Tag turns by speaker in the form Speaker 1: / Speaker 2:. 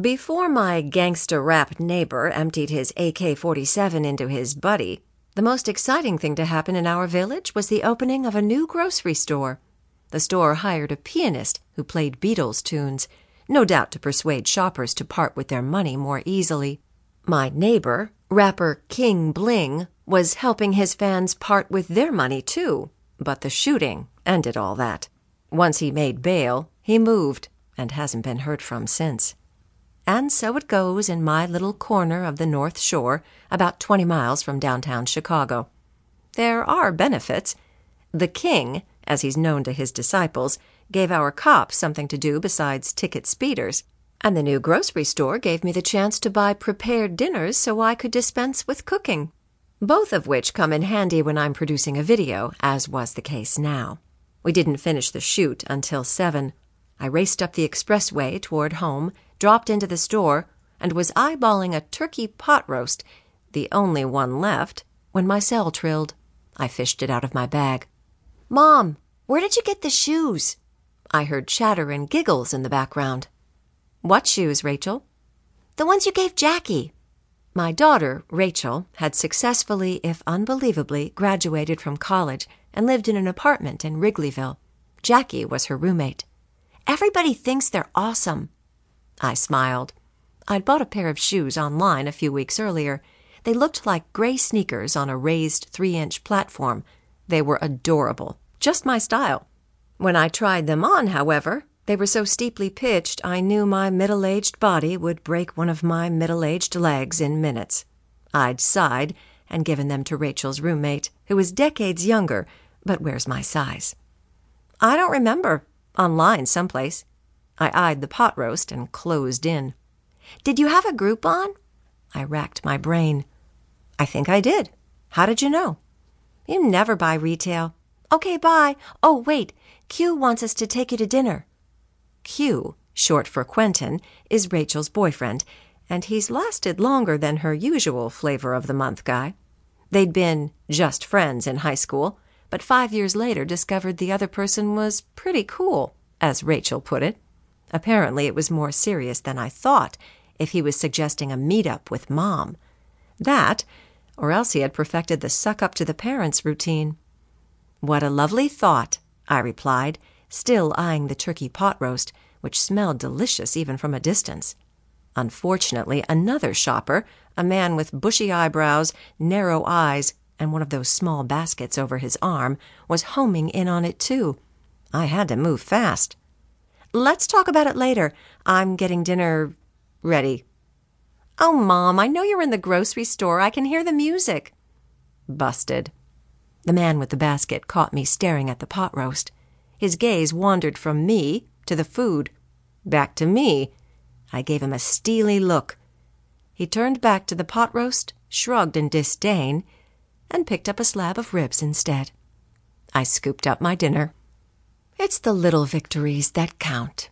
Speaker 1: Before my gangster rap neighbor emptied his AK 47 into his buddy, the most exciting thing to happen in our village was the opening of a new grocery store. The store hired a pianist who played Beatles tunes, no doubt to persuade shoppers to part with their money more easily. My neighbor, rapper King Bling, was helping his fans part with their money too, but the shooting ended all that. Once he made bail, he moved and hasn't been heard from since. And so it goes in my little corner of the North Shore, about 20 miles from downtown Chicago. There are benefits. The king, as he's known to his disciples, gave our cops something to do besides ticket speeders. And the new grocery store gave me the chance to buy prepared dinners so I could dispense with cooking. Both of which come in handy when I'm producing a video, as was the case now. We didn't finish the shoot until 7. I raced up the expressway toward home dropped into the store, and was eyeballing a turkey pot roast, the only one left, when my cell trilled. I fished it out of my bag. Mom, where did you get the shoes? I heard chatter and giggles in the background. What shoes, Rachel? The ones you gave Jackie. My daughter, Rachel, had successfully, if unbelievably, graduated from college and lived in an apartment in Wrigleyville. Jackie was her roommate. Everybody thinks they're awesome, I smiled. I'd bought a pair of shoes online a few weeks earlier. They looked like gray sneakers on a raised three inch platform. They were adorable, just my style. When I tried them on, however, they were so steeply pitched I knew my middle aged body would break one of my middle aged legs in minutes. I'd sighed and given them to Rachel's roommate, who is decades younger, but wears my size. I don't remember. Online someplace. I eyed the pot roast and closed in. Did you have a Groupon? I racked my brain. I think I did. How did you know? You never buy retail. Okay, bye. Oh, wait. Q wants us to take you to dinner. Q, short for Quentin, is Rachel's boyfriend, and he's lasted longer than her usual flavor of the month guy. They'd been just friends in high school, but five years later discovered the other person was pretty cool, as Rachel put it. Apparently, it was more serious than I thought if he was suggesting a meet-up with Mom. That, or else he had perfected the suck up to the parents routine. What a lovely thought, I replied, still eyeing the turkey pot roast, which smelled delicious even from a distance. Unfortunately, another shopper, a man with bushy eyebrows, narrow eyes, and one of those small baskets over his arm, was homing in on it too. I had to move fast. Let's talk about it later. I'm getting dinner ready. Oh, Mom, I know you're in the grocery store. I can hear the music. Busted. The man with the basket caught me staring at the pot roast. His gaze wandered from me to the food, back to me. I gave him a steely look. He turned back to the pot roast, shrugged in disdain, and picked up a slab of ribs instead. I scooped up my dinner. It's the little victories that count.